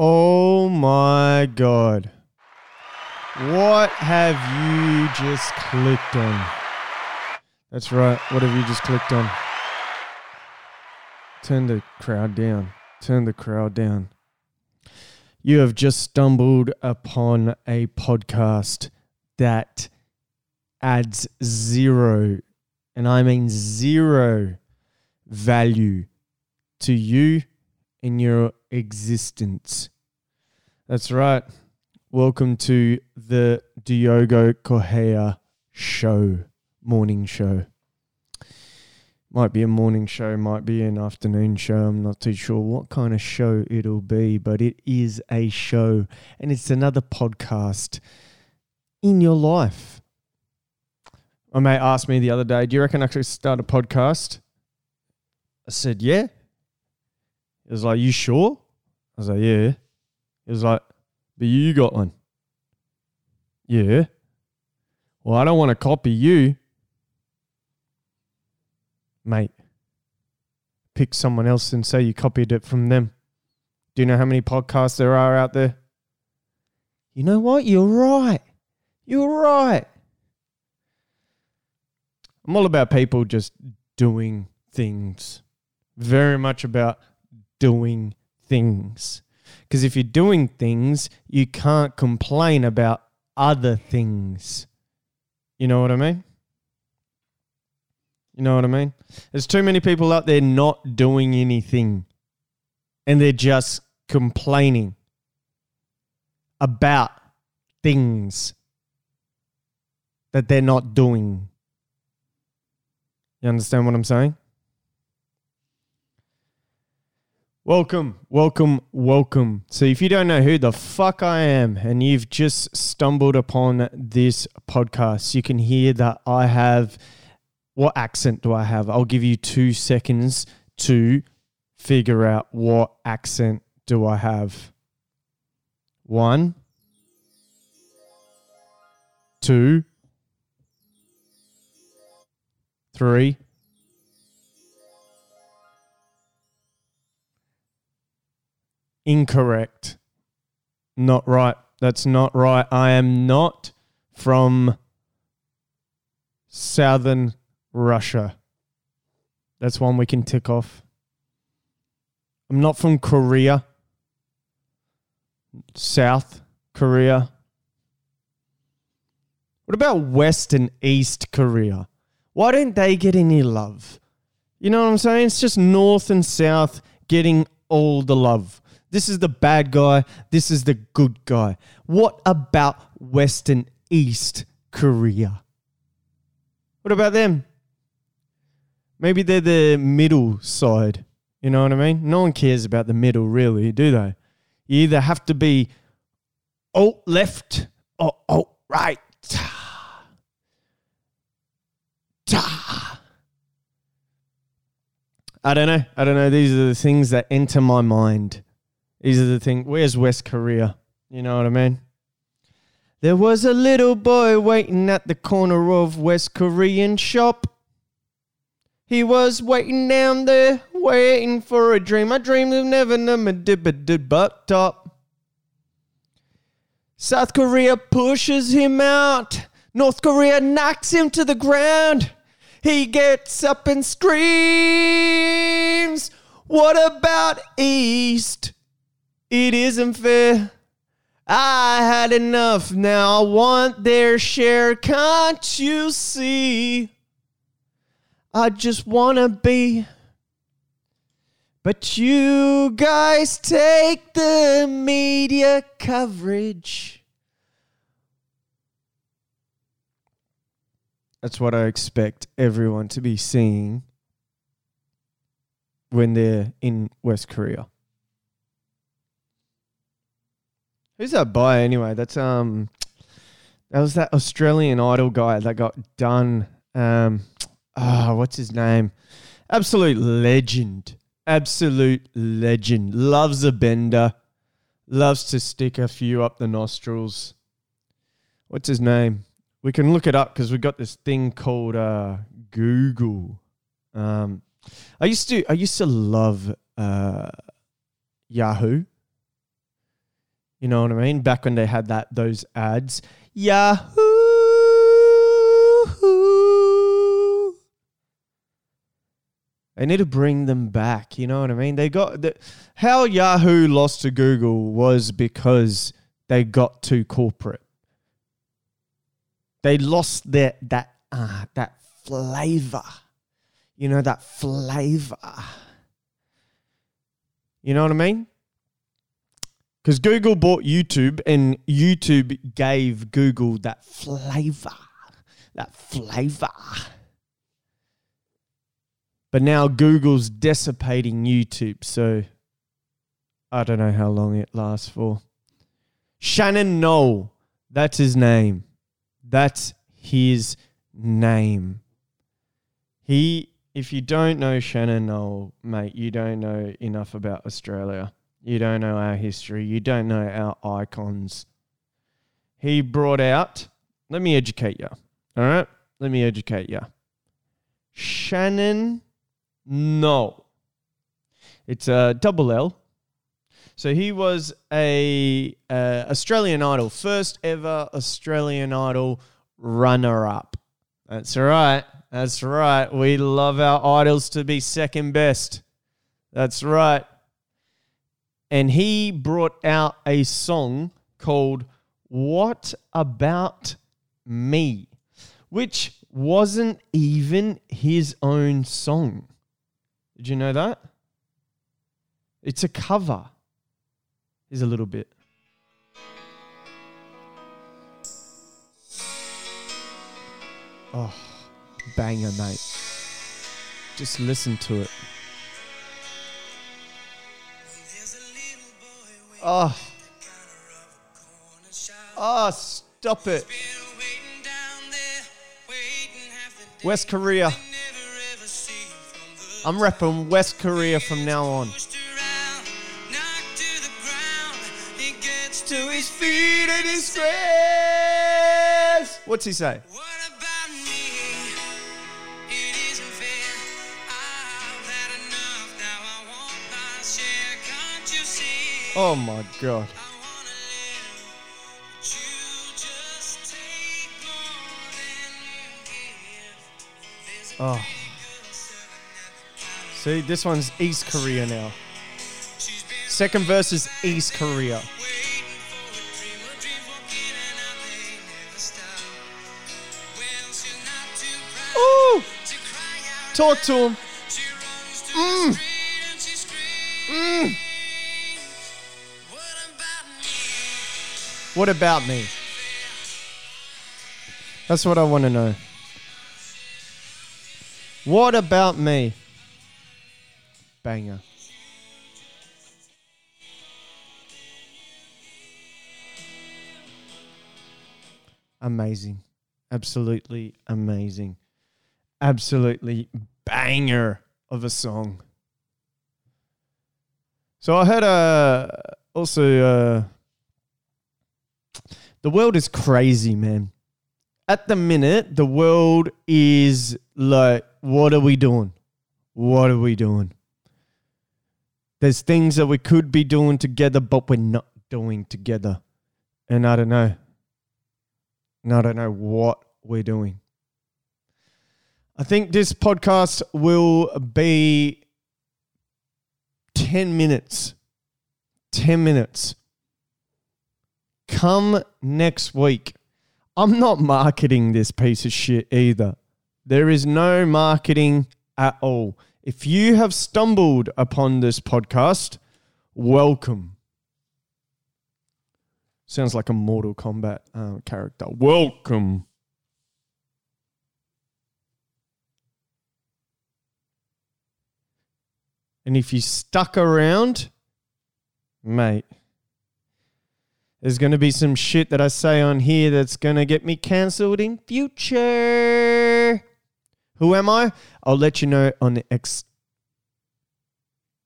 Oh my god. What have you just clicked on? That's right. What have you just clicked on? Turn the crowd down. Turn the crowd down. You have just stumbled upon a podcast that adds zero, and I mean zero value to you in your existence. That's right. Welcome to the Diogo Correa show, morning show. Might be a morning show, might be an afternoon show. I'm not too sure what kind of show it'll be, but it is a show and it's another podcast in your life. My mate asked me the other day, Do you reckon I could start a podcast? I said, Yeah. He was like, You sure? I was like, Yeah. He was like, But you got one. Yeah. Well, I don't want to copy you. Mate, pick someone else and say you copied it from them. Do you know how many podcasts there are out there? You know what? You're right. You're right. I'm all about people just doing things. Very much about doing things. Because if you're doing things, you can't complain about other things. You know what I mean? You know what I mean? There's too many people out there not doing anything and they're just complaining about things that they're not doing. You understand what I'm saying? Welcome, welcome, welcome. So, if you don't know who the fuck I am and you've just stumbled upon this podcast, you can hear that I have. What accent do I have? I'll give you two seconds to figure out what accent do I have. One, two, three. Incorrect. Not right. That's not right. I am not from southern Russia. That's one we can tick off. I'm not from Korea. South Korea. What about West and East Korea? Why don't they get any love? You know what I'm saying? It's just North and South getting all the love. This is the bad guy. This is the good guy. What about Western East Korea? What about them? Maybe they're the middle side. You know what I mean? No one cares about the middle, really, do they? You either have to be alt left or alt right. I don't know. I don't know. These are the things that enter my mind. These are the things. Where's West Korea? You know what I mean? There was a little boy waiting at the corner of West Korean shop. He was waiting down there, waiting for a dream. I dreamed of never did did butt top. South Korea pushes him out. North Korea knocks him to the ground. He gets up and screams. What about East? It isn't fair. I had enough. Now I want their share. Can't you see? I just want to be. But you guys take the media coverage. That's what I expect everyone to be seeing when they're in West Korea. Who's that by anyway? That's um that was that Australian Idol guy that got done. Um ah, what's his name? Absolute legend. Absolute legend. Loves a bender. Loves to stick a few up the nostrils. What's his name? We can look it up because we've got this thing called uh, Google. Um, I used to I used to love uh, Yahoo You know what I mean? Back when they had that those ads. Yahoo! They need to bring them back. You know what I mean? They got the, how Yahoo lost to Google was because they got too corporate. They lost their that uh, that flavor. You know that flavor. You know what I mean? Because Google bought YouTube and YouTube gave Google that flavor. That flavor. But now Google's dissipating YouTube, so I don't know how long it lasts for. Shannon Noll, that's his name. That's his name. He, if you don't know Shannon Noll, mate, you don't know enough about Australia. You don't know our history. You don't know our icons. He brought out, let me educate you. All right? Let me educate you. Shannon Noll. It's a double L. So he was a Australian Idol, first ever Australian Idol runner up. That's right. That's right. We love our idols to be second best. That's right. And he brought out a song called What About Me, which wasn't even his own song. Did you know that? It's a cover. Here's a little bit. Oh, banger, mate. Just listen to it. Oh. Oh, stop it. West Korea. I'm repping West Korea from now on. To his feet and his grace. What's he say? Oh my god. Oh. See, this one's East Korea now. Second verse is East Korea. Talk to him. Mm. What about me? That's what I want to know. What about me? Banger. Amazing. Absolutely amazing. Absolutely banger of a song. So I had a also uh, the world is crazy, man. At the minute, the world is like, what are we doing? What are we doing? There's things that we could be doing together, but we're not doing together. And I don't know. And I don't know what we're doing. I think this podcast will be 10 minutes. 10 minutes. Come next week. I'm not marketing this piece of shit either. There is no marketing at all. If you have stumbled upon this podcast, welcome. Sounds like a Mortal Kombat uh, character. Welcome. And if you stuck around, mate, there's going to be some shit that I say on here that's going to get me cancelled in future. Who am I? I'll let you know on the ex-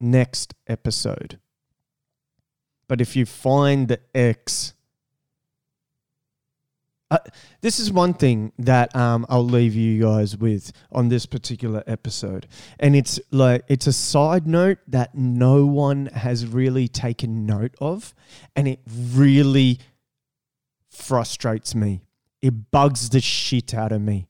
next episode. But if you find the X, Uh, this is one thing that um, I'll leave you guys with on this particular episode, and it's like it's a side note that no one has really taken note of, and it really frustrates me. It bugs the shit out of me.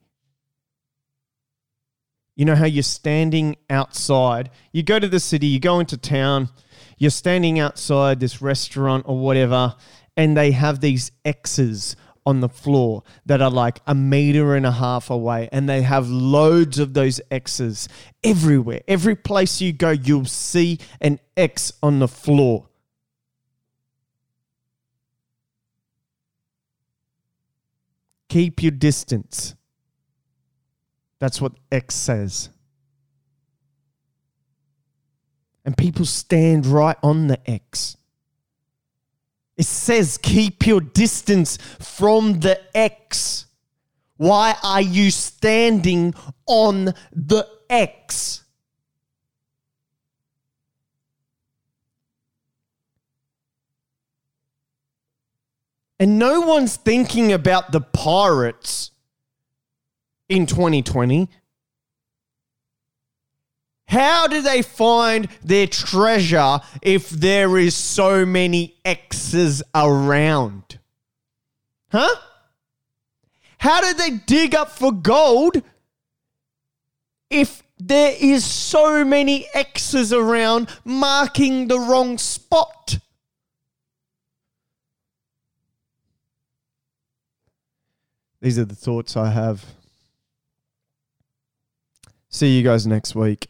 You know how you're standing outside, you go to the city, you go into town, you're standing outside this restaurant or whatever, and they have these X's on the floor that are like a meter and a half away, and they have loads of those X's everywhere. Every place you go, you'll see an X on the floor. Keep your distance. That's what X says. And people stand right on the X. It says keep your distance from the X. Why are you standing on the X? And no one's thinking about the pirates in 2020. How do they find their treasure if there is so many X's around? Huh? How do they dig up for gold if there is so many X's around marking the wrong spot? These are the thoughts I have. See you guys next week.